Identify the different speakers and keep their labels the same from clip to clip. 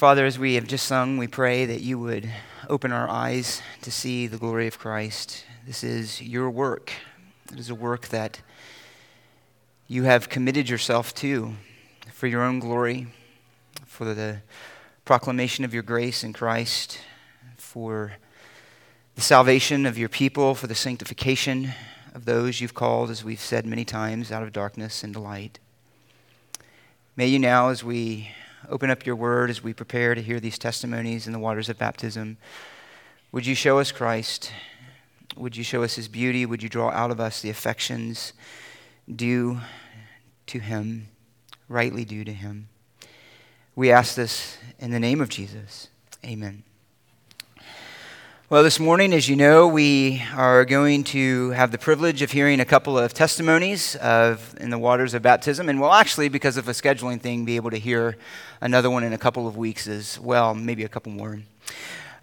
Speaker 1: Father, as we have just sung, we pray that you would open our eyes to see the glory of Christ. This is your work. It is a work that you have committed yourself to for your own glory, for the proclamation of your grace in Christ, for the salvation of your people, for the sanctification of those you've called, as we've said many times, out of darkness into light. May you now, as we open up your word as we prepare to hear these testimonies in the waters of baptism. Would you show us Christ? Would you show us his beauty? Would you draw out of us the affections due to him, rightly due to him? We ask this in the name of Jesus. Amen. Well, this morning, as you know, we are going to have the privilege of hearing a couple of testimonies of in the waters of baptism, and we'll actually, because of a scheduling thing, be able to hear another one in a couple of weeks as well, maybe a couple more.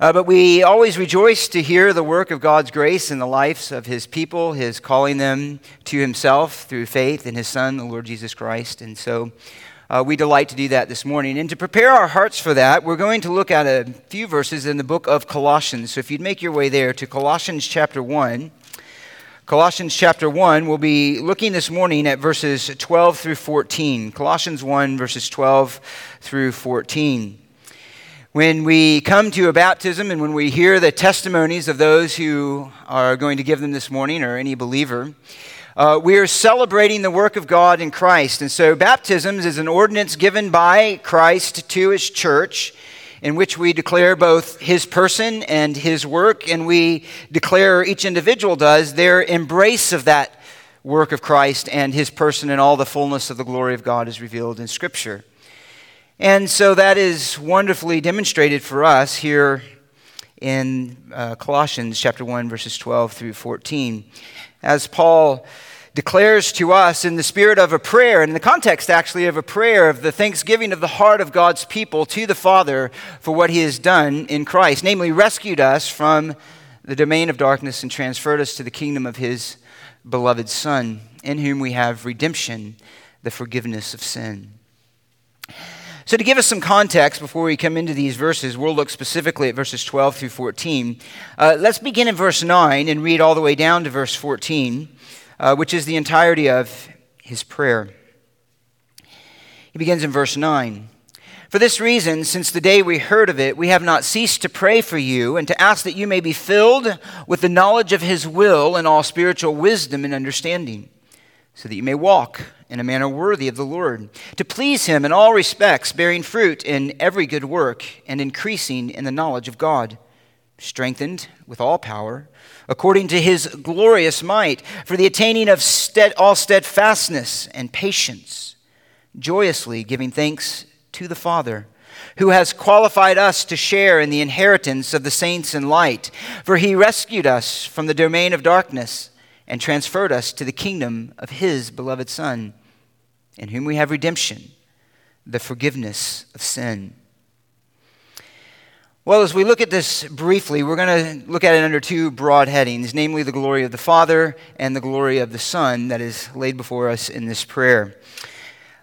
Speaker 1: Uh, but we always rejoice to hear the work of God's grace in the lives of His people, His calling them to Himself through faith in His Son, the Lord Jesus Christ, and so. Uh, we delight to do that this morning. And to prepare our hearts for that, we're going to look at a few verses in the book of Colossians. So if you'd make your way there to Colossians chapter 1. Colossians chapter 1, we'll be looking this morning at verses 12 through 14. Colossians 1, verses 12 through 14. When we come to a baptism and when we hear the testimonies of those who are going to give them this morning, or any believer, uh, we are celebrating the work of God in Christ. And so, baptisms is an ordinance given by Christ to his church in which we declare both his person and his work, and we declare, each individual does, their embrace of that work of Christ and his person and all the fullness of the glory of God is revealed in Scripture. And so that is wonderfully demonstrated for us here in uh, Colossians chapter 1 verses 12 through 14. As Paul declares to us in the spirit of a prayer, and in the context actually of a prayer of the thanksgiving of the heart of God's people to the Father for what he has done in Christ, namely, rescued us from the domain of darkness and transferred us to the kingdom of his beloved Son, in whom we have redemption, the forgiveness of sin. So, to give us some context before we come into these verses, we'll look specifically at verses 12 through 14. Uh, let's begin in verse 9 and read all the way down to verse 14 uh, which is the entirety of his prayer. He begins in verse 9. For this reason, since the day we heard of it, we have not ceased to pray for you and to ask that you may be filled with the knowledge of his will and all spiritual wisdom and understanding, so that you may walk in a manner worthy of the Lord, to please him in all respects, bearing fruit in every good work and increasing in the knowledge of God, strengthened with all power according to his glorious might, for the attaining of stead, all steadfastness and patience, joyously giving thanks to the Father, who has qualified us to share in the inheritance of the saints in light. For he rescued us from the domain of darkness and transferred us to the kingdom of his beloved Son, in whom we have redemption, the forgiveness of sin. Well, as we look at this briefly, we're going to look at it under two broad headings, namely the glory of the Father and the glory of the Son that is laid before us in this prayer.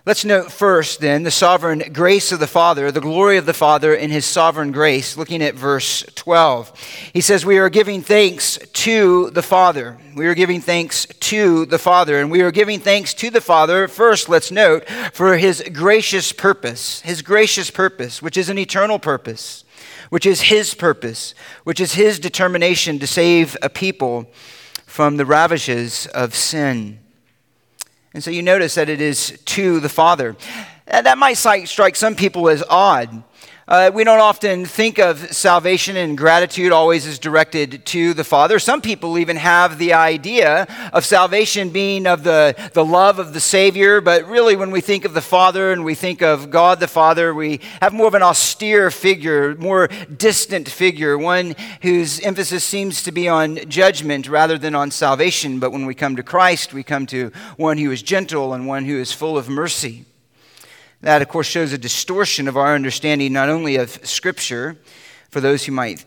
Speaker 1: Let's note first, then, the sovereign grace of the Father, the glory of the Father in his sovereign grace, looking at verse 12. He says, We are giving thanks to the Father. We are giving thanks to the Father. And we are giving thanks to the Father, first, let's note, for his gracious purpose, his gracious purpose, which is an eternal purpose which is His purpose, which is His determination to save a people from the ravages of sin. And so you notice that it is to the Father. That might strike some people as odd. Uh, we don't often think of salvation and gratitude always as directed to the Father. Some people even have the idea of salvation being of the, the love of the Savior, but really, when we think of the Father and we think of God the Father, we have more of an austere figure, more distant figure, one whose emphasis seems to be on judgment rather than on salvation. But when we come to Christ, we come to one who is gentle and one who is full of mercy. That, of course, shows a distortion of our understanding not only of Scripture, for those who might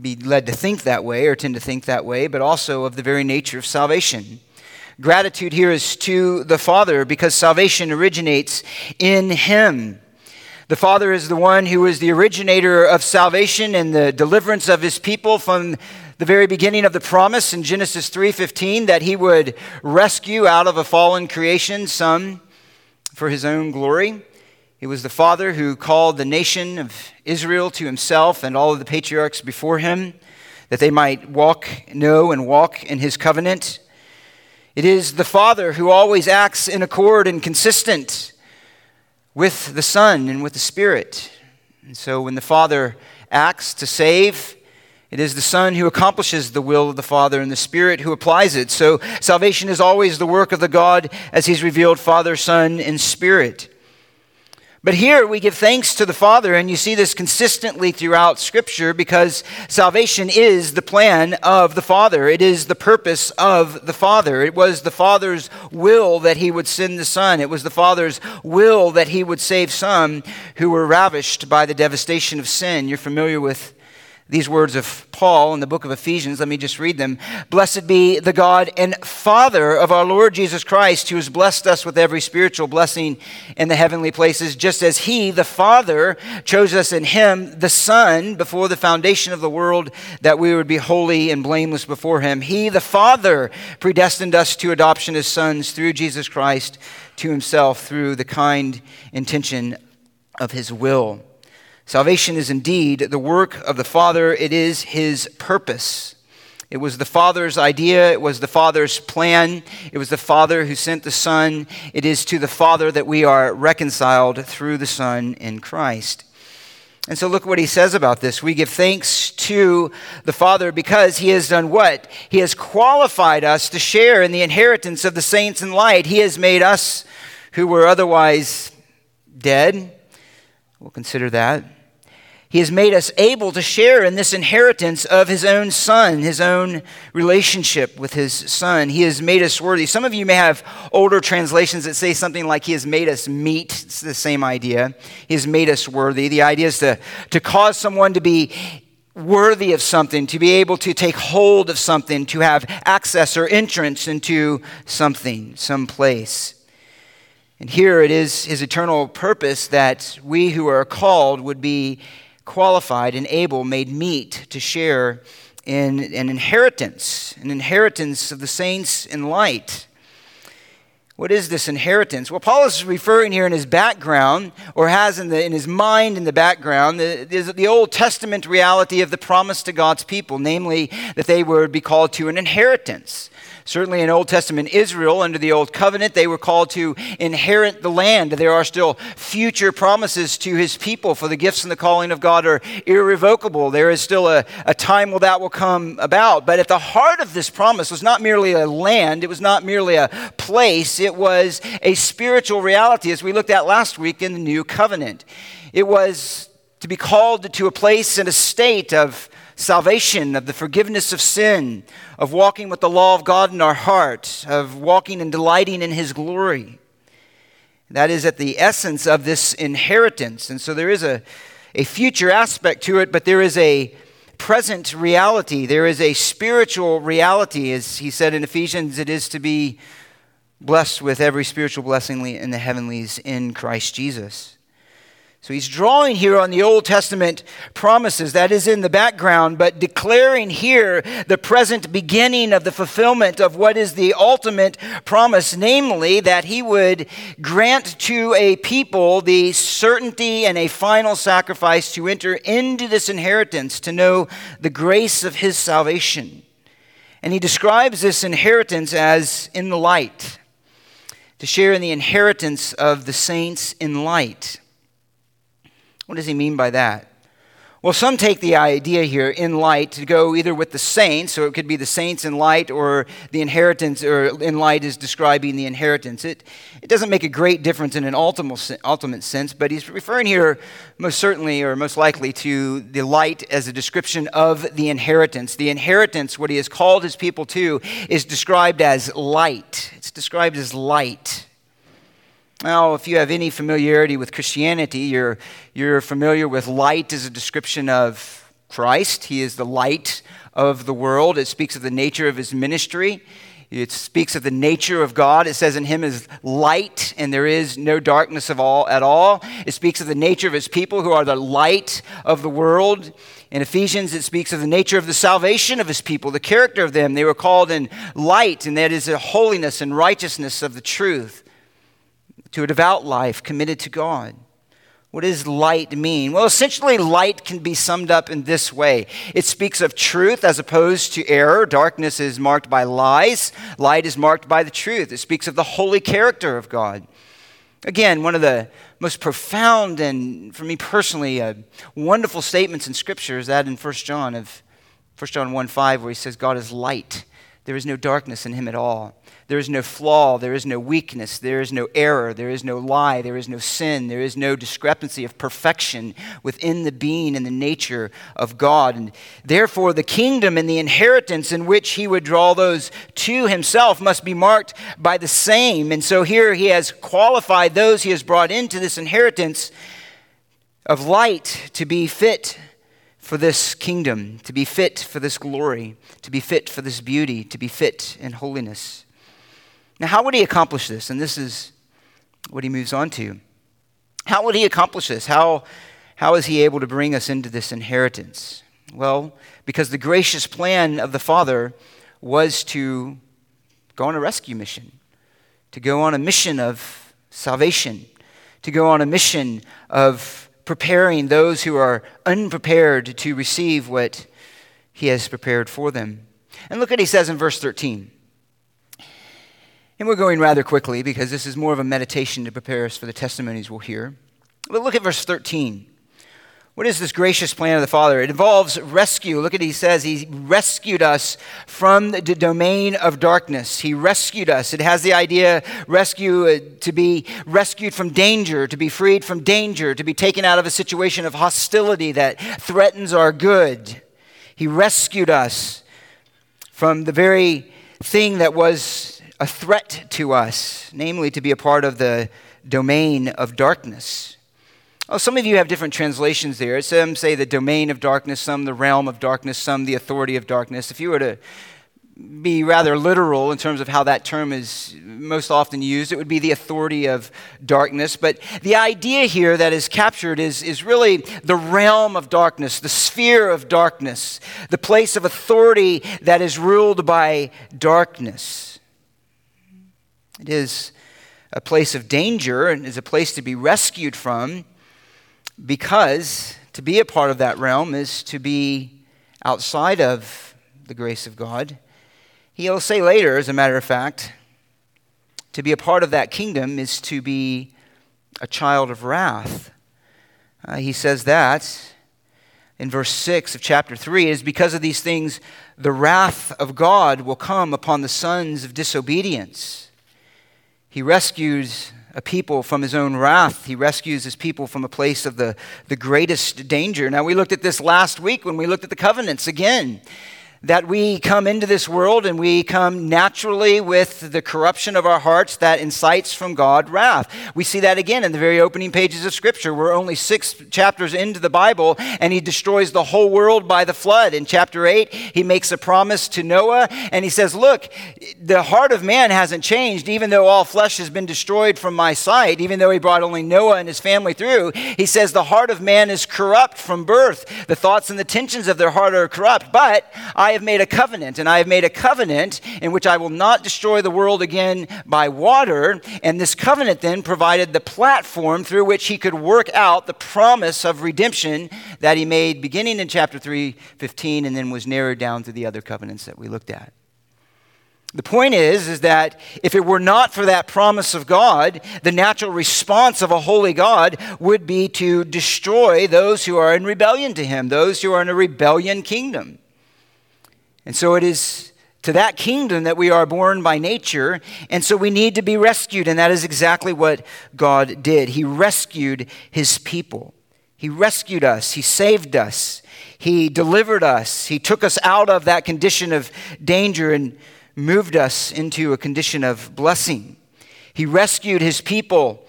Speaker 1: be led to think that way or tend to think that way, but also of the very nature of salvation. Gratitude here is to the Father because salvation originates in Him. The Father is the one who is the originator of salvation and the deliverance of his people from the very beginning of the promise in Genesis 3:15 that he would rescue out of a fallen creation some for his own glory. It was the Father who called the nation of Israel to himself and all of the patriarchs before him that they might walk, know, and walk in his covenant. It is the Father who always acts in accord and consistent with the Son and with the Spirit. And so when the Father acts to save, it is the Son who accomplishes the will of the Father and the Spirit who applies it. So salvation is always the work of the God as He's revealed Father, Son, and Spirit. But here we give thanks to the Father, and you see this consistently throughout Scripture because salvation is the plan of the Father. It is the purpose of the Father. It was the Father's will that He would send the Son. It was the Father's will that He would save some who were ravished by the devastation of sin. You're familiar with these words of Paul in the book of Ephesians. Let me just read them. Blessed be the God and Father of our Lord Jesus Christ, who has blessed us with every spiritual blessing in the heavenly places, just as He, the Father, chose us in Him, the Son, before the foundation of the world, that we would be holy and blameless before Him. He, the Father, predestined us to adoption as sons through Jesus Christ to Himself through the kind intention of His will Salvation is indeed the work of the Father, it is His purpose. It was the Father's idea, it was the Father's plan, it was the Father who sent the Son. It is to the Father that we are reconciled through the Son in Christ. And so look what he says about this. We give thanks to the Father because he has done what? He has qualified us to share in the inheritance of the saints in light. He has made us who were otherwise dead. We'll consider that. He has made us able to share in this inheritance of His own Son, His own relationship with His Son. He has made us worthy. Some of you may have older translations that say something like He has made us meet. It's the same idea. He has made us worthy. The idea is to, to cause someone to be worthy of something, to be able to take hold of something, to have access or entrance into something, some place. And here it is His eternal purpose that we who are called would be qualified and able, made meet to share in an inheritance, an inheritance of the saints in light. What is this inheritance? Well, Paul is referring here in his background, or has in, the, in his mind in the background, the, the Old Testament reality of the promise to God's people, namely that they would be called to an inheritance. Certainly in Old Testament Israel, under the Old Covenant, they were called to inherit the land. There are still future promises to his people, for the gifts and the calling of God are irrevocable. There is still a, a time where that will come about. But at the heart of this promise was not merely a land, it was not merely a place, it was a spiritual reality, as we looked at last week in the New Covenant. It was to be called to a place and a state of salvation, of the forgiveness of sin, of walking with the law of God in our heart, of walking and delighting in His glory. That is at the essence of this inheritance. And so there is a, a future aspect to it, but there is a present reality. There is a spiritual reality. As he said in Ephesians, it is to be blessed with every spiritual blessing in the heavenlies in Christ Jesus. So he's drawing here on the Old Testament promises that is in the background, but declaring here the present beginning of the fulfillment of what is the ultimate promise, namely that he would grant to a people the certainty and a final sacrifice to enter into this inheritance, to know the grace of his salvation. And he describes this inheritance as in the light, to share in the inheritance of the saints in light. What does he mean by that? Well, some take the idea here in light to go either with the saints, so it could be the saints in light, or the inheritance, or in light is describing the inheritance. It, it doesn't make a great difference in an ultimate, ultimate sense, but he's referring here most certainly, or most likely, to the light as a description of the inheritance. The inheritance, what he has called his people to, is described as light. It's described as light. Now, if you have any familiarity with Christianity, you're, you're familiar with light as a description of Christ. He is the light of the world. It speaks of the nature of his ministry. It speaks of the nature of God. It says in him is light and there is no darkness of all at all. It speaks of the nature of his people who are the light of the world. In Ephesians, it speaks of the nature of the salvation of his people, the character of them. They were called in light, and that is the holiness and righteousness of the truth, to a devout life committed to God. What does light mean? Well, essentially, light can be summed up in this way it speaks of truth as opposed to error. Darkness is marked by lies, light is marked by the truth. It speaks of the holy character of God. Again, one of the most profound and, for me personally, uh, wonderful statements in Scripture is that in 1 John of 1 John 1 5, where he says, God is light. There is no darkness in him at all. There is no flaw, there is no weakness, there is no error, there is no lie, there is no sin, there is no discrepancy of perfection within the being and the nature of God. And therefore, the kingdom and the inheritance in which he would draw those to himself must be marked by the same. And so here he has qualified those he has brought into this inheritance of light to be fit for this kingdom, to be fit for this glory, to be fit for this beauty, to be fit in holiness. Now, how would he accomplish this? And this is what he moves on to. How would he accomplish this? How, how is he able to bring us into this inheritance? Well, because the gracious plan of the Father was to go on a rescue mission, to go on a mission of salvation, to go on a mission of preparing those who are unprepared to receive what he has prepared for them. And look what he says in verse 13. And we're going rather quickly because this is more of a meditation to prepare us for the testimonies we'll hear. But look at verse 13. What is this gracious plan of the Father? It involves rescue. Look at he says he rescued us from the domain of darkness. He rescued us. It has the idea rescue uh, to be rescued from danger, to be freed from danger, to be taken out of a situation of hostility that threatens our good. He rescued us from the very thing that was a threat to us, namely to be a part of the domain of darkness. Oh, some of you have different translations there. Some say the domain of darkness, some the realm of darkness, some the authority of darkness. If you were to be rather literal in terms of how that term is most often used. It would be the authority of darkness. But the idea here that is captured is, is really the realm of darkness, the sphere of darkness, the place of authority that is ruled by darkness. It is a place of danger and is a place to be rescued from because to be a part of that realm is to be outside of the grace of God. He'll say later, as a matter of fact, to be a part of that kingdom is to be a child of wrath. Uh, he says that in verse 6 of chapter 3 is because of these things the wrath of God will come upon the sons of disobedience. He rescues a people from his own wrath. He rescues his people from a place of the, the greatest danger. Now, we looked at this last week when we looked at the covenants again that we come into this world and we come naturally with the corruption of our hearts that incites from God wrath. We see that again in the very opening pages of Scripture. We're only six chapters into the Bible and he destroys the whole world by the flood. In chapter 8, he makes a promise to Noah and he says, Look, the heart of man hasn't changed, even though all flesh has been destroyed from my sight, even though he brought only Noah and his family through. He says, The heart of man is corrupt from birth. The thoughts and the tensions of their heart are corrupt, but I I have made a covenant, and I have made a covenant in which I will not destroy the world again by water. And this covenant then provided the platform through which he could work out the promise of redemption that he made beginning in chapter 3:15 and then was narrowed down to the other covenants that we looked at. The point is, is that if it were not for that promise of God, the natural response of a holy God would be to destroy those who are in rebellion to him, those who are in a rebellion kingdom. And so it is to that kingdom that we are born by nature. And so we need to be rescued. And that is exactly what God did. He rescued his people. He rescued us. He saved us. He delivered us. He took us out of that condition of danger and moved us into a condition of blessing. He rescued his people,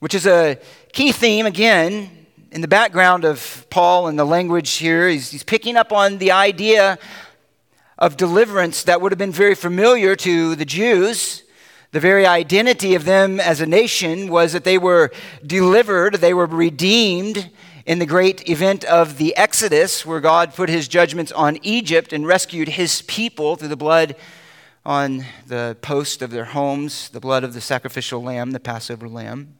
Speaker 1: which is a key theme, again, in the background of Paul and the language here. He's, he's picking up on the idea of deliverance that would have been very familiar to the Jews. The very identity of them as a nation was that they were delivered, they were redeemed in the great event of the Exodus, where God put his judgments on Egypt and rescued his people through the blood on the post of their homes, the blood of the sacrificial lamb, the Passover lamb.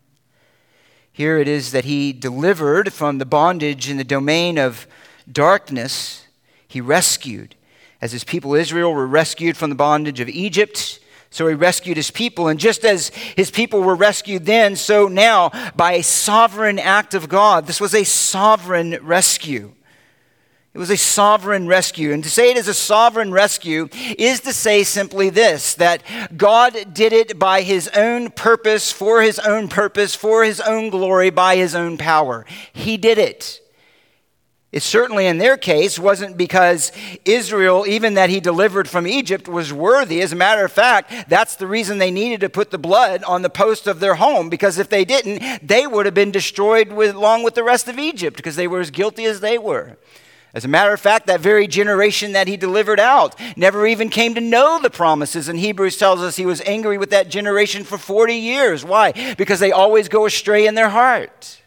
Speaker 1: Here it is that he delivered from the bondage in the domain of darkness, he rescued. As his people Israel were rescued from the bondage of Egypt, so he rescued his people. And just as his people were rescued then, so now, by a sovereign act of God, this was a sovereign rescue. It was a sovereign rescue. And to say it is a sovereign rescue is to say simply this that God did it by his own purpose, for his own purpose, for his own glory, by his own power. He did it. It certainly, in their case, wasn't because Israel, even that he delivered from Egypt, was worthy. As a matter of fact, that's the reason they needed to put the blood on the post of their home, because if they didn't, they would have been destroyed with, along with the rest of Egypt, because they were as guilty as they were. As a matter of fact, that very generation that he delivered out never even came to know the promises. And Hebrews tells us he was angry with that generation for 40 years. Why? Because they always go astray in their heart.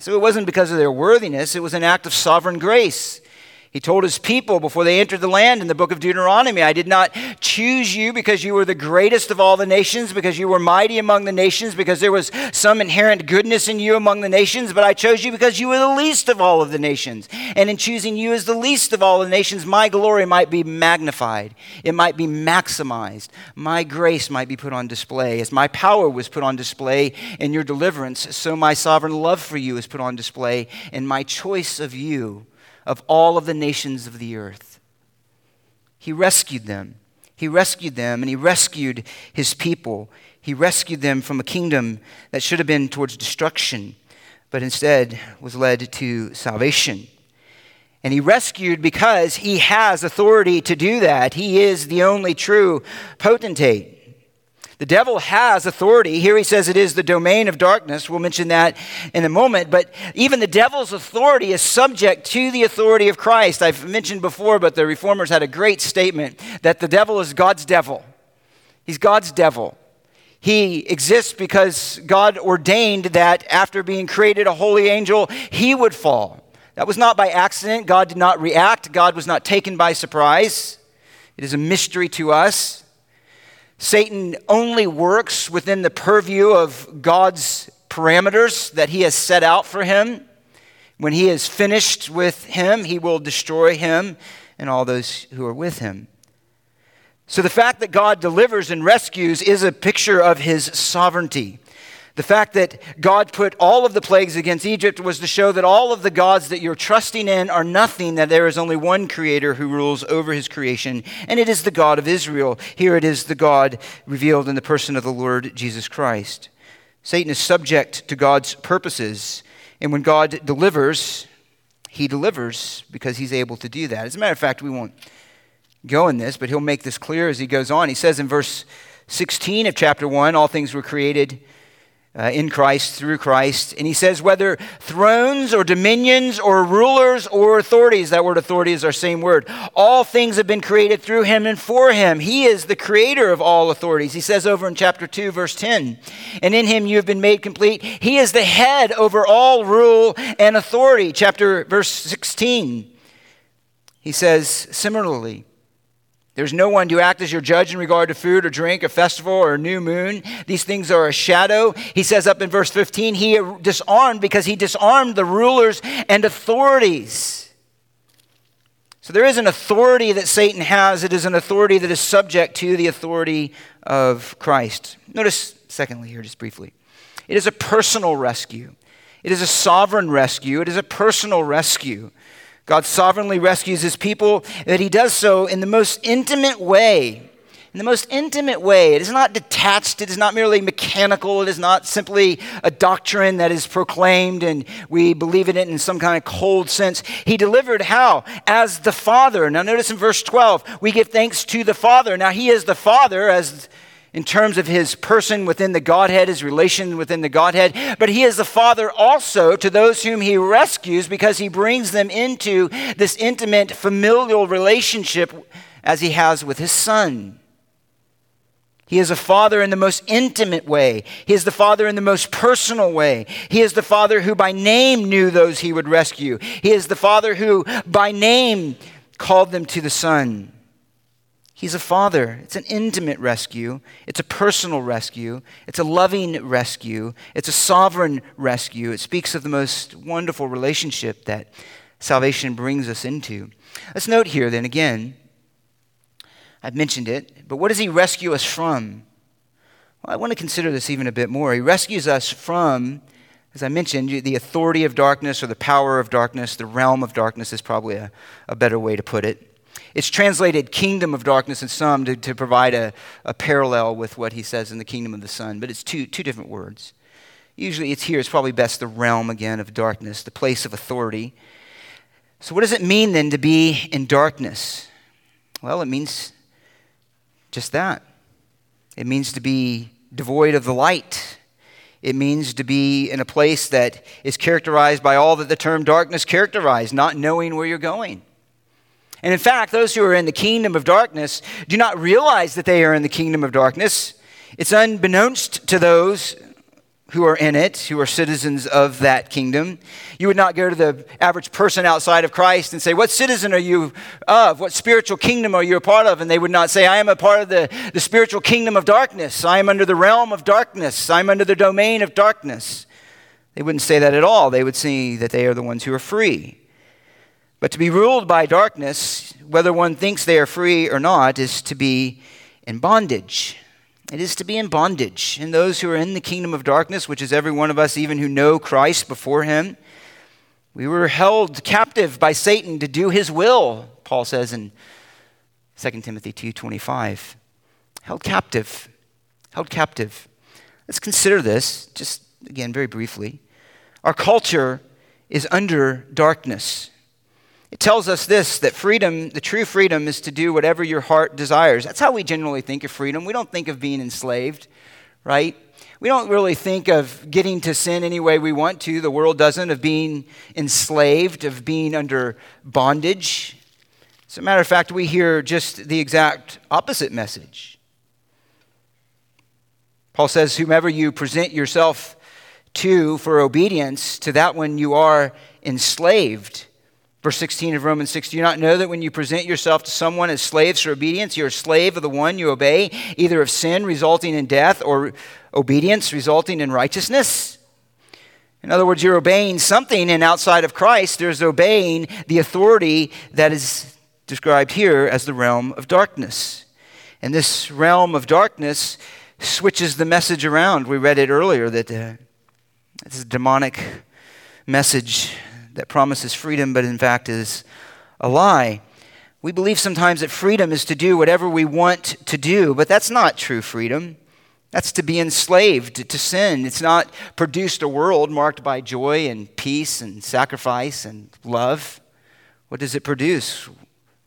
Speaker 1: So it wasn't because of their worthiness, it was an act of sovereign grace. He told his people before they entered the land in the book of Deuteronomy, I did not choose you because you were the greatest of all the nations, because you were mighty among the nations, because there was some inherent goodness in you among the nations, but I chose you because you were the least of all of the nations. And in choosing you as the least of all the nations, my glory might be magnified, it might be maximized, my grace might be put on display. As my power was put on display in your deliverance, so my sovereign love for you is put on display in my choice of you of all of the nations of the earth. He rescued them. He rescued them and he rescued his people. He rescued them from a kingdom that should have been towards destruction, but instead was led to salvation. And he rescued because he has authority to do that. He is the only true potentate. The devil has authority. Here he says it is the domain of darkness. We'll mention that in a moment. But even the devil's authority is subject to the authority of Christ. I've mentioned before, but the reformers had a great statement that the devil is God's devil. He's God's devil. He exists because God ordained that after being created a holy angel, he would fall. That was not by accident. God did not react, God was not taken by surprise. It is a mystery to us. Satan only works within the purview of God's parameters that he has set out for him. When he is finished with him, he will destroy him and all those who are with him. So the fact that God delivers and rescues is a picture of his sovereignty. The fact that God put all of the plagues against Egypt was to show that all of the gods that you're trusting in are nothing, that there is only one creator who rules over his creation, and it is the God of Israel. Here it is the God revealed in the person of the Lord Jesus Christ. Satan is subject to God's purposes, and when God delivers, he delivers because he's able to do that. As a matter of fact, we won't go in this, but he'll make this clear as he goes on. He says in verse 16 of chapter 1 all things were created uh, in Christ, through Christ. And he says, whether thrones or dominions or rulers or authorities, that word authority is our same word, all things have been created through him and for him. He is the creator of all authorities. He says over in chapter 2, verse 10, and in him you have been made complete. He is the head over all rule and authority. Chapter verse 16, he says, similarly, there's no one to act as your judge in regard to food or drink, a festival or a new moon. These things are a shadow. He says up in verse 15, he disarmed because he disarmed the rulers and authorities. So there is an authority that Satan has. It is an authority that is subject to the authority of Christ. Notice, secondly, here just briefly, it is a personal rescue. It is a sovereign rescue. It is a personal rescue. God sovereignly rescues his people, that he does so in the most intimate way. In the most intimate way. It is not detached, it is not merely mechanical, it is not simply a doctrine that is proclaimed and we believe in it in some kind of cold sense. He delivered how? As the Father. Now, notice in verse 12, we give thanks to the Father. Now, he is the Father, as in terms of his person within the Godhead, his relation within the Godhead, but he is the Father also to those whom he rescues because he brings them into this intimate familial relationship as he has with his Son. He is a father in the most intimate way. He is the father in the most personal way. He is the father who by name knew those he would rescue. He is the father who by name called them to the Son. He's a father. It's an intimate rescue. It's a personal rescue. It's a loving rescue. It's a sovereign rescue. It speaks of the most wonderful relationship that salvation brings us into. Let's note here, then, again, I've mentioned it, but what does he rescue us from? Well, I want to consider this even a bit more. He rescues us from, as I mentioned, the authority of darkness or the power of darkness, the realm of darkness is probably a, a better way to put it. It's translated kingdom of darkness in some to, to provide a, a parallel with what he says in the kingdom of the Son, but it's two, two different words. Usually it's here, it's probably best the realm again of darkness, the place of authority. So, what does it mean then to be in darkness? Well, it means just that. It means to be devoid of the light. It means to be in a place that is characterized by all that the term darkness characterizes, not knowing where you're going. And in fact, those who are in the kingdom of darkness do not realize that they are in the kingdom of darkness. It's unbeknownst to those who are in it, who are citizens of that kingdom. You would not go to the average person outside of Christ and say, What citizen are you of? What spiritual kingdom are you a part of? And they would not say, I am a part of the, the spiritual kingdom of darkness. I am under the realm of darkness. I'm under the domain of darkness. They wouldn't say that at all. They would see that they are the ones who are free. But to be ruled by darkness, whether one thinks they are free or not, is to be in bondage. It is to be in bondage. And those who are in the kingdom of darkness, which is every one of us, even who know Christ before him, we were held captive by Satan to do his will, Paul says in 2 Timothy 2:25. Held captive. Held captive. Let's consider this just again very briefly. Our culture is under darkness. It tells us this that freedom, the true freedom, is to do whatever your heart desires. That's how we generally think of freedom. We don't think of being enslaved, right? We don't really think of getting to sin any way we want to. The world doesn't, of being enslaved, of being under bondage. As a matter of fact, we hear just the exact opposite message. Paul says, Whomever you present yourself to for obedience, to that one you are enslaved. Verse 16 of Romans 6 Do you not know that when you present yourself to someone as slaves for obedience, you're a slave of the one you obey, either of sin resulting in death or obedience resulting in righteousness? In other words, you're obeying something, and outside of Christ, there's obeying the authority that is described here as the realm of darkness. And this realm of darkness switches the message around. We read it earlier that uh, it's a demonic message that promises freedom, but in fact is a lie. We believe sometimes that freedom is to do whatever we want to do, but that's not true freedom. That's to be enslaved to sin. It's not produced a world marked by joy and peace and sacrifice and love. What does it produce?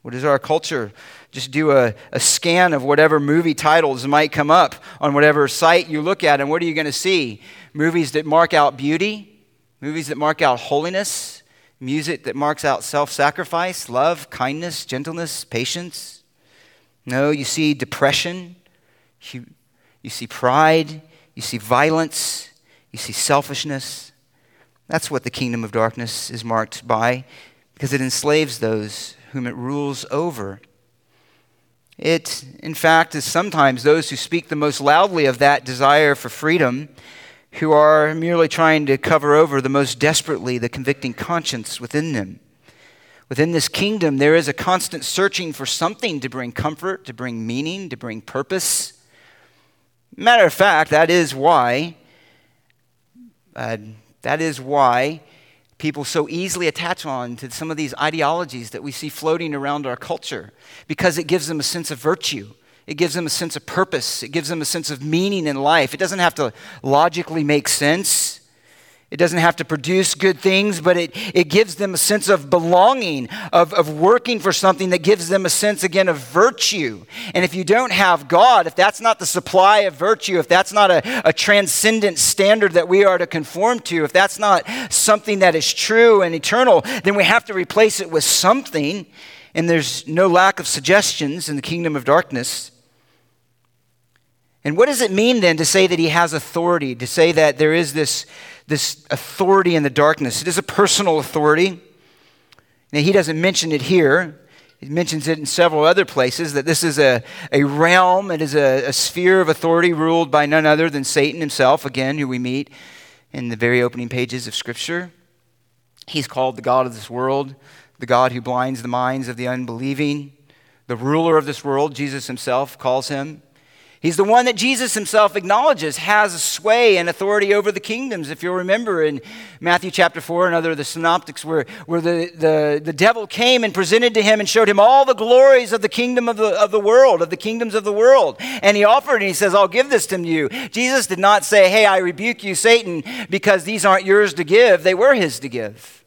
Speaker 1: What does our culture just do a, a scan of whatever movie titles might come up on whatever site you look at, and what are you going to see? Movies that mark out beauty, movies that mark out holiness, music that marks out self sacrifice, love, kindness, gentleness, patience. No, you see depression, you, you see pride, you see violence, you see selfishness. That's what the kingdom of darkness is marked by because it enslaves those whom it rules over. It, in fact, is sometimes those who speak the most loudly of that desire for freedom who are merely trying to cover over the most desperately the convicting conscience within them. Within this kingdom, there is a constant searching for something to bring comfort, to bring meaning, to bring purpose. Matter of fact, that is why, uh, that is why people so easily attach on to some of these ideologies that we see floating around our culture, because it gives them a sense of virtue. It gives them a sense of purpose. It gives them a sense of meaning in life. It doesn't have to logically make sense. It doesn't have to produce good things, but it, it gives them a sense of belonging, of, of working for something that gives them a sense, again, of virtue. And if you don't have God, if that's not the supply of virtue, if that's not a, a transcendent standard that we are to conform to, if that's not something that is true and eternal, then we have to replace it with something. And there's no lack of suggestions in the kingdom of darkness. And what does it mean then to say that he has authority, to say that there is this this authority in the darkness. It is a personal authority. Now, he doesn't mention it here. He mentions it in several other places that this is a, a realm, it is a, a sphere of authority ruled by none other than Satan himself, again, who we meet in the very opening pages of Scripture. He's called the God of this world, the God who blinds the minds of the unbelieving, the ruler of this world, Jesus himself calls him. He's the one that Jesus himself acknowledges has sway and authority over the kingdoms. If you'll remember in Matthew chapter 4 and other of the synoptics, where, where the, the, the devil came and presented to him and showed him all the glories of the kingdom of the, of the world, of the kingdoms of the world. And he offered and he says, I'll give this to you. Jesus did not say, Hey, I rebuke you, Satan, because these aren't yours to give. They were his to give.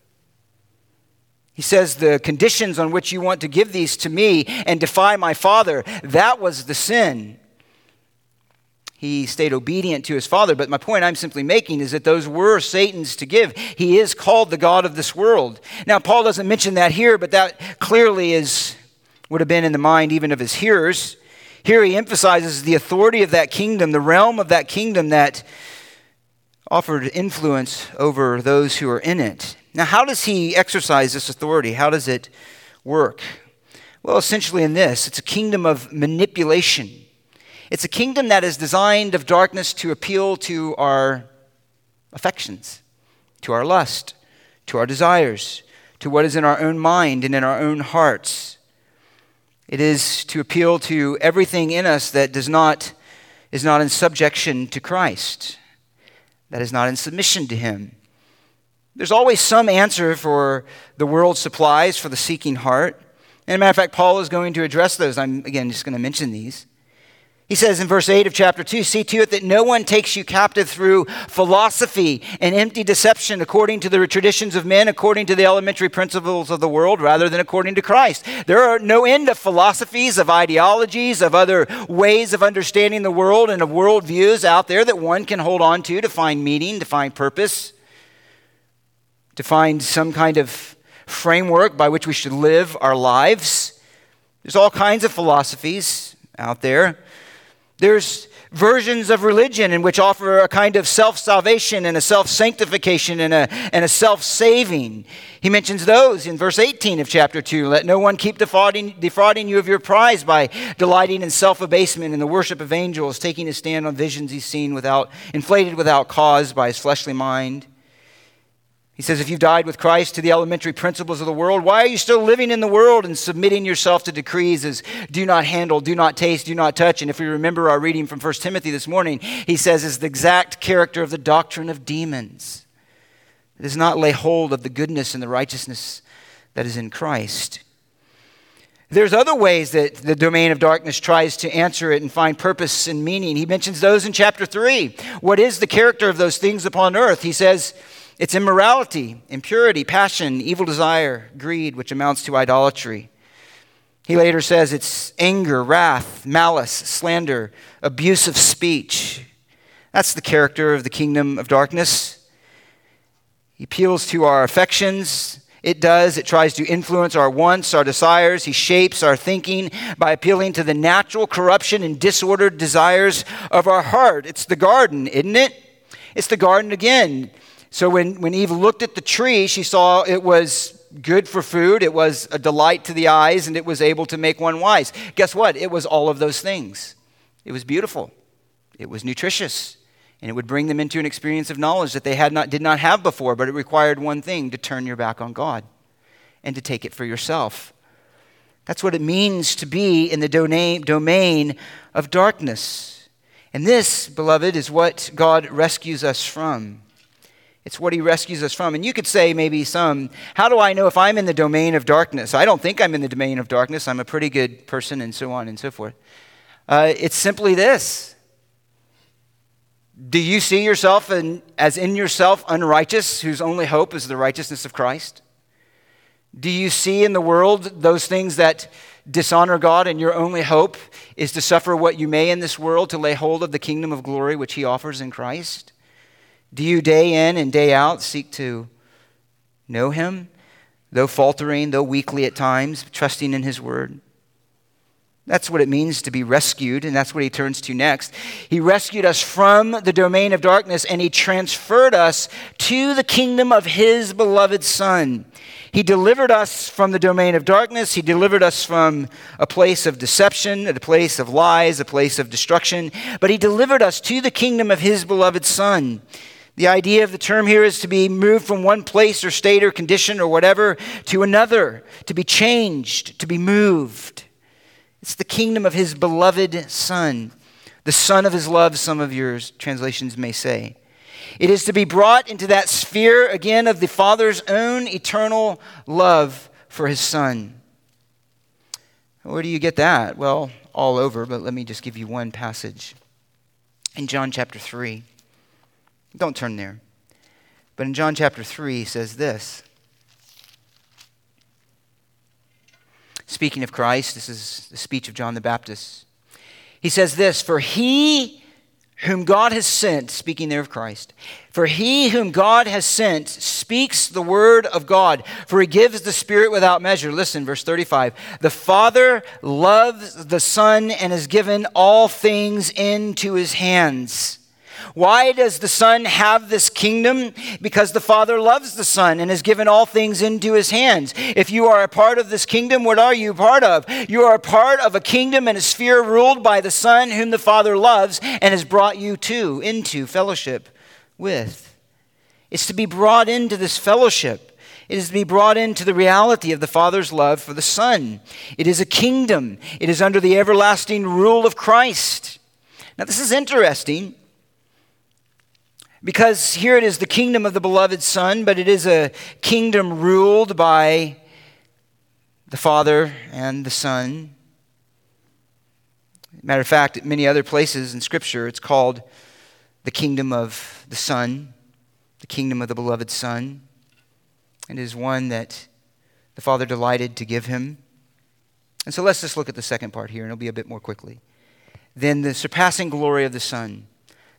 Speaker 1: He says, The conditions on which you want to give these to me and defy my Father, that was the sin he stayed obedient to his father. But my point I'm simply making is that those were Satan's to give. He is called the God of this world. Now, Paul doesn't mention that here, but that clearly is would have been in the mind even of his hearers. Here he emphasizes the authority of that kingdom, the realm of that kingdom that offered influence over those who are in it. Now, how does he exercise this authority? How does it work? Well, essentially, in this, it's a kingdom of manipulation. It's a kingdom that is designed of darkness to appeal to our affections, to our lust, to our desires, to what is in our own mind and in our own hearts. It is to appeal to everything in us that does not is not in subjection to Christ, that is not in submission to him. There's always some answer for the world's supplies for the seeking heart. And a matter of fact, Paul is going to address those. I'm again just going to mention these. He says in verse 8 of chapter 2 See to it that no one takes you captive through philosophy and empty deception according to the traditions of men, according to the elementary principles of the world, rather than according to Christ. There are no end of philosophies, of ideologies, of other ways of understanding the world and of worldviews out there that one can hold on to to find meaning, to find purpose, to find some kind of framework by which we should live our lives. There's all kinds of philosophies out there. There's versions of religion in which offer a kind of self salvation and a self sanctification and a, and a self saving. He mentions those in verse 18 of chapter 2. Let no one keep defrauding, defrauding you of your prize by delighting in self abasement and the worship of angels, taking a stand on visions he's seen without, inflated without cause by his fleshly mind. He says, if you've died with Christ to the elementary principles of the world, why are you still living in the world and submitting yourself to decrees as do not handle, do not taste, do not touch? And if we remember our reading from 1 Timothy this morning, he says, is the exact character of the doctrine of demons. It does not lay hold of the goodness and the righteousness that is in Christ. There's other ways that the domain of darkness tries to answer it and find purpose and meaning. He mentions those in chapter 3. What is the character of those things upon earth? He says, it's immorality, impurity, passion, evil desire, greed, which amounts to idolatry. He later says it's anger, wrath, malice, slander, abusive speech. That's the character of the kingdom of darkness. He appeals to our affections. It does. It tries to influence our wants, our desires. He shapes our thinking by appealing to the natural corruption and disordered desires of our heart. It's the garden, isn't it? It's the garden again. So when, when Eve looked at the tree, she saw it was good for food, it was a delight to the eyes, and it was able to make one wise. Guess what? It was all of those things. It was beautiful, it was nutritious, and it would bring them into an experience of knowledge that they had not, did not have before, but it required one thing to turn your back on God and to take it for yourself. That's what it means to be in the domain, domain of darkness. And this, beloved, is what God rescues us from. It's what he rescues us from. And you could say, maybe some, how do I know if I'm in the domain of darkness? I don't think I'm in the domain of darkness. I'm a pretty good person, and so on and so forth. Uh, it's simply this Do you see yourself in, as in yourself unrighteous, whose only hope is the righteousness of Christ? Do you see in the world those things that dishonor God, and your only hope is to suffer what you may in this world to lay hold of the kingdom of glory which He offers in Christ? Do you day in and day out seek to know Him, though faltering, though weakly at times, trusting in His word? That's what it means to be rescued, and that's what he turns to next. He rescued us from the domain of darkness, and he transferred us to the kingdom of his beloved Son. He delivered us from the domain of darkness. He delivered us from a place of deception, a place of lies, a place of destruction. But he delivered us to the kingdom of his beloved Son. The idea of the term here is to be moved from one place or state or condition or whatever to another, to be changed, to be moved. It's the kingdom of his beloved Son, the Son of his love, some of your translations may say. It is to be brought into that sphere again of the Father's own eternal love for his Son. Where do you get that? Well, all over, but let me just give you one passage. In John chapter 3, don't turn there, but in John chapter 3, he says this Speaking of Christ, this is the speech of John the Baptist. He says this For he whom God has sent, speaking there of Christ, for he whom God has sent speaks the word of God, for he gives the Spirit without measure. Listen, verse 35. The Father loves the Son and has given all things into his hands. Why does the Son have this kingdom? Because the Father loves the Son and has given all things into his hands. If you are a part of this kingdom, what are you part of? You are a part of a kingdom and a sphere ruled by the Son whom the Father loves and has brought you to, into fellowship with. It's to be brought into this fellowship. It is to be brought into the reality of the Father's love for the Son. It is a kingdom. It is under the everlasting rule of Christ. Now, this is interesting because here it is the kingdom of the beloved Son, but it is a kingdom ruled by the Father and the Son. Matter of fact, at many other places in Scripture, it's called the kingdom of the Son, the kingdom of the beloved Son. And it is one that the Father delighted to give him. And so let's just look at the second part here, and it'll be a bit more quickly. Then the surpassing glory of the Son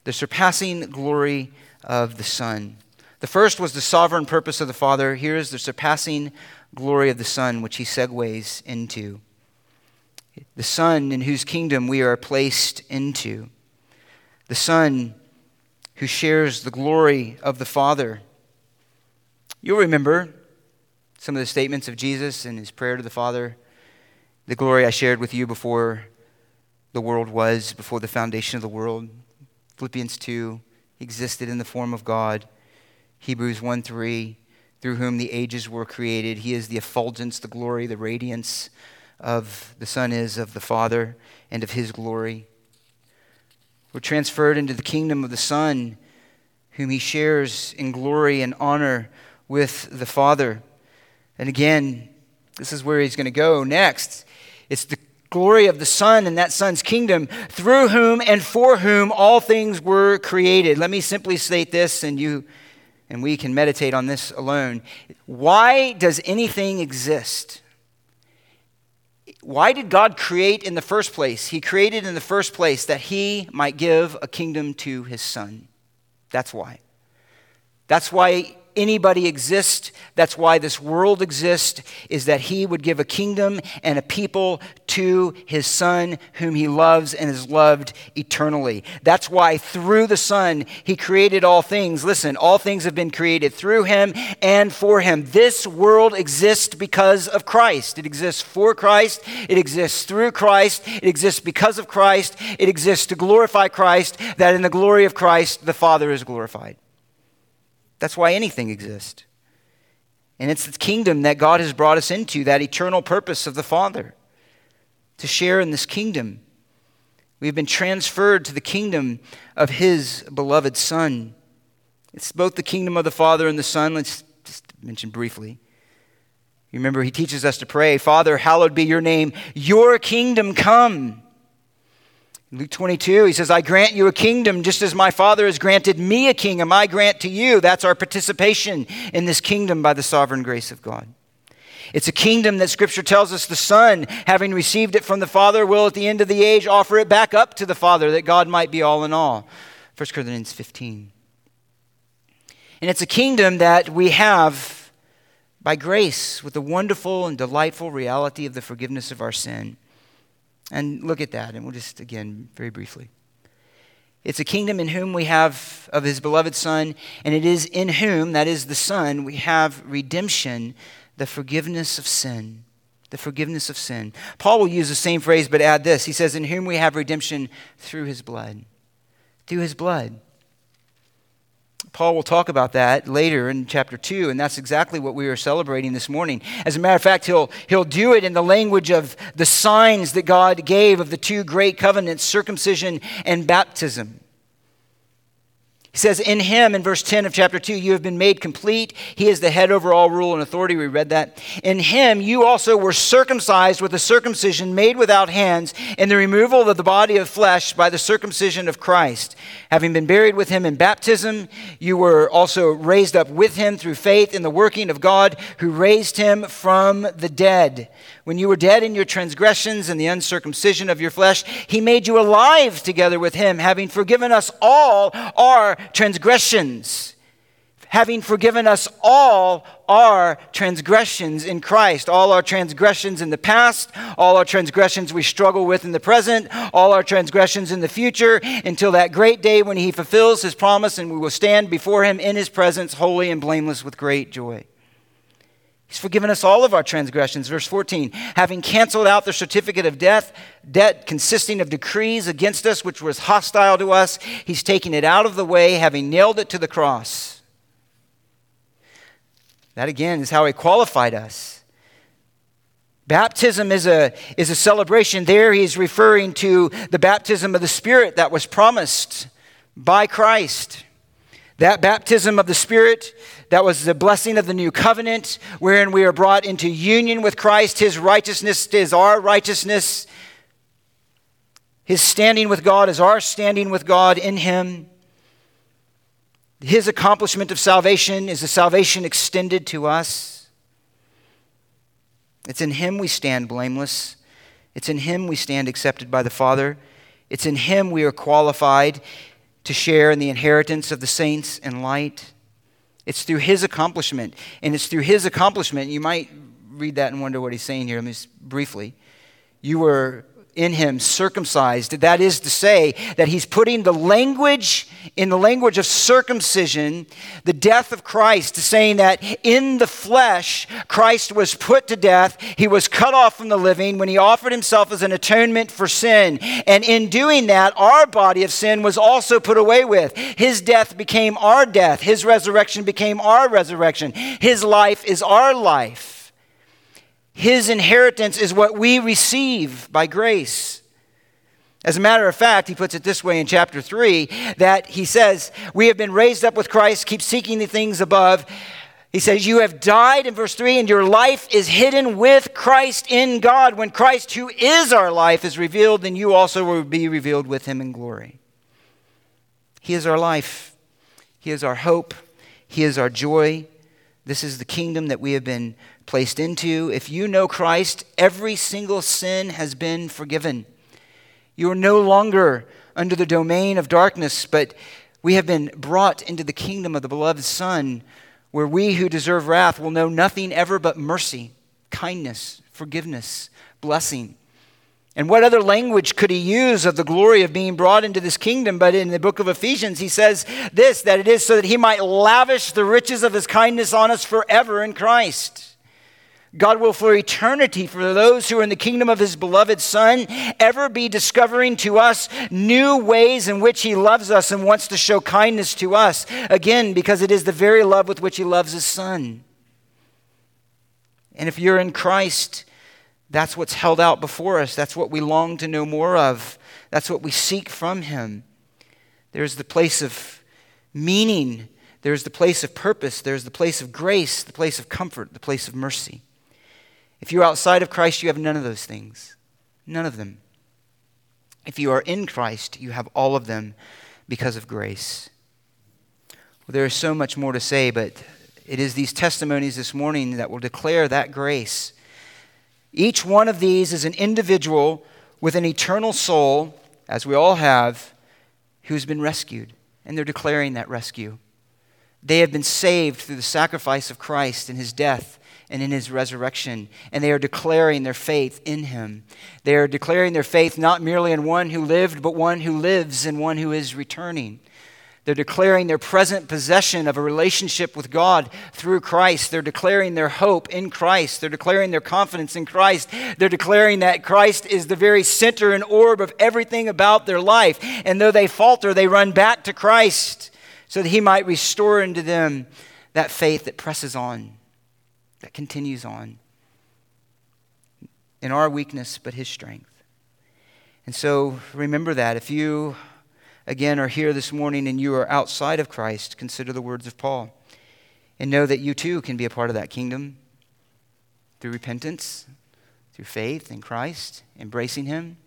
Speaker 1: the surpassing glory of the Son. The first was the sovereign purpose of the Father. Here is the surpassing glory of the Son, which he segues into. The Son in whose kingdom we are placed into. The Son who shares the glory of the Father. You'll remember some of the statements of Jesus in his prayer to the Father. The glory I shared with you before the world was, before the foundation of the world. Philippians 2 existed in the form of God. Hebrews 1 3, through whom the ages were created. He is the effulgence, the glory, the radiance of the Son is of the Father and of His glory. We're transferred into the kingdom of the Son, whom He shares in glory and honor with the Father. And again, this is where He's going to go next. It's the glory of the Son and that Son's kingdom, through whom and for whom all things were created. Let me simply state this, and you and we can meditate on this alone. Why does anything exist? Why did God create in the first place? He created in the first place that he might give a kingdom to his son. That's why. That's why anybody exist, that's why this world exists, is that he would give a kingdom and a people to his son, whom he loves and is loved eternally. That's why through the son he created all things. Listen, all things have been created through him and for him. This world exists because of Christ. It exists for Christ, it exists through Christ, it exists because of Christ, it exists to glorify Christ, that in the glory of Christ the Father is glorified. That's why anything exists. And it's the kingdom that God has brought us into, that eternal purpose of the Father, to share in this kingdom. We've been transferred to the kingdom of His beloved Son. It's both the kingdom of the Father and the Son. Let's just mention briefly. You remember, He teaches us to pray, Father, hallowed be your name, your kingdom come. Luke 22, he says, I grant you a kingdom just as my Father has granted me a kingdom. I grant to you. That's our participation in this kingdom by the sovereign grace of God. It's a kingdom that Scripture tells us the Son, having received it from the Father, will at the end of the age offer it back up to the Father that God might be all in all. 1 Corinthians 15. And it's a kingdom that we have by grace with the wonderful and delightful reality of the forgiveness of our sin. And look at that, and we'll just, again, very briefly. It's a kingdom in whom we have of his beloved Son, and it is in whom, that is the Son, we have redemption, the forgiveness of sin. The forgiveness of sin. Paul will use the same phrase, but add this. He says, In whom we have redemption through his blood. Through his blood. Paul will talk about that later in chapter 2, and that's exactly what we are celebrating this morning. As a matter of fact, he'll, he'll do it in the language of the signs that God gave of the two great covenants circumcision and baptism. He says, In him, in verse 10 of chapter 2, you have been made complete. He is the head over all rule and authority. We read that. In him, you also were circumcised with a circumcision made without hands, in the removal of the body of flesh by the circumcision of Christ. Having been buried with him in baptism, you were also raised up with him through faith in the working of God who raised him from the dead. When you were dead in your transgressions and the uncircumcision of your flesh, he made you alive together with him, having forgiven us all our transgressions. Having forgiven us all our transgressions in Christ, all our transgressions in the past, all our transgressions we struggle with in the present, all our transgressions in the future, until that great day when He fulfills His promise and we will stand before Him in His presence, holy and blameless with great joy. He's forgiven us all of our transgressions. Verse 14, having canceled out the certificate of death, debt consisting of decrees against us, which was hostile to us, he's taken it out of the way, having nailed it to the cross. That again is how he qualified us. Baptism is a, is a celebration. There he's referring to the baptism of the Spirit that was promised by Christ. That baptism of the Spirit, that was the blessing of the new covenant, wherein we are brought into union with Christ. His righteousness is our righteousness. His standing with God is our standing with God in Him. His accomplishment of salvation is a salvation extended to us. It's in Him we stand blameless. It's in Him we stand accepted by the Father. It's in Him we are qualified to share in the inheritance of the saints in light. It's through his accomplishment. And it's through his accomplishment, you might read that and wonder what he's saying here. Let me briefly. You were in him circumcised. That is to say, that he's putting the language in the language of circumcision, the death of Christ, saying that in the flesh, Christ was put to death. He was cut off from the living when he offered himself as an atonement for sin. And in doing that, our body of sin was also put away with. His death became our death, his resurrection became our resurrection. His life is our life. His inheritance is what we receive by grace. As a matter of fact, he puts it this way in chapter 3 that he says, We have been raised up with Christ, keep seeking the things above. He says, You have died in verse 3, and your life is hidden with Christ in God. When Christ, who is our life, is revealed, then you also will be revealed with him in glory. He is our life, He is our hope, He is our joy. This is the kingdom that we have been placed into. If you know Christ, every single sin has been forgiven. You are no longer under the domain of darkness, but we have been brought into the kingdom of the beloved Son, where we who deserve wrath will know nothing ever but mercy, kindness, forgiveness, blessing. And what other language could he use of the glory of being brought into this kingdom? But in the book of Ephesians, he says this that it is so that he might lavish the riches of his kindness on us forever in Christ. God will, for eternity, for those who are in the kingdom of his beloved Son, ever be discovering to us new ways in which he loves us and wants to show kindness to us. Again, because it is the very love with which he loves his Son. And if you're in Christ, that's what's held out before us. That's what we long to know more of. That's what we seek from him. There's the place of meaning, there's the place of purpose, there's the place of grace, the place of comfort, the place of mercy. If you're outside of Christ, you have none of those things. None of them. If you are in Christ, you have all of them because of grace. Well, there is so much more to say, but it is these testimonies this morning that will declare that grace. Each one of these is an individual with an eternal soul, as we all have, who's been rescued, and they're declaring that rescue. They have been saved through the sacrifice of Christ and his death and in his resurrection, and they are declaring their faith in him. They are declaring their faith not merely in one who lived, but one who lives and one who is returning. They're declaring their present possession of a relationship with God through Christ. They're declaring their hope in Christ. They're declaring their confidence in Christ. They're declaring that Christ is the very center and orb of everything about their life. And though they falter, they run back to Christ so that He might restore into them that faith that presses on, that continues on. In our weakness, but His strength. And so remember that. If you again are here this morning and you are outside of Christ, consider the words of Paul. And know that you too can be a part of that kingdom through repentance, through faith in Christ, embracing Him.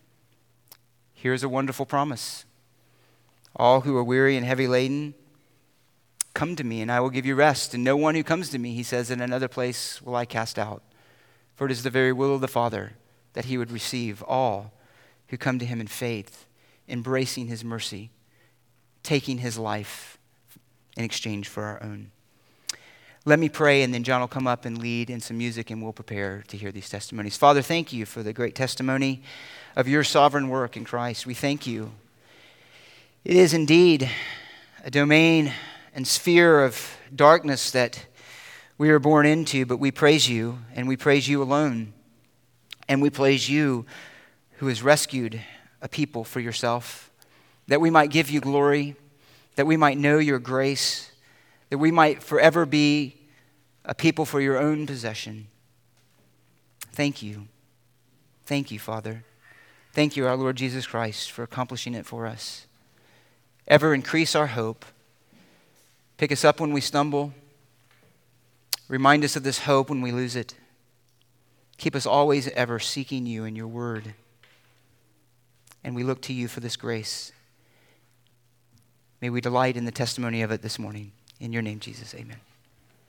Speaker 1: Here's a wonderful promise All who are weary and heavy laden, come to me, and I will give you rest. And no one who comes to me, he says, in another place will I cast out. For it is the very will of the Father that He would receive all who come to Him in faith embracing his mercy, taking his life in exchange for our own. Let me pray, and then John will come up and lead in some music, and we'll prepare to hear these testimonies. Father, thank you for the great testimony of your sovereign work in Christ. We thank you. It is indeed a domain and sphere of darkness that we are born into, but we praise you, and we praise you alone. And we praise you who has rescued a people for yourself, that we might give you glory, that we might know your grace, that we might forever be a people for your own possession. Thank you. Thank you, Father. Thank you, our Lord Jesus Christ, for accomplishing it for us. Ever increase our hope. Pick us up when we stumble. Remind us of this hope when we lose it. Keep us always ever seeking you in your word and we look to you for this grace. May we delight in the testimony of it this morning. In your name, Jesus, amen.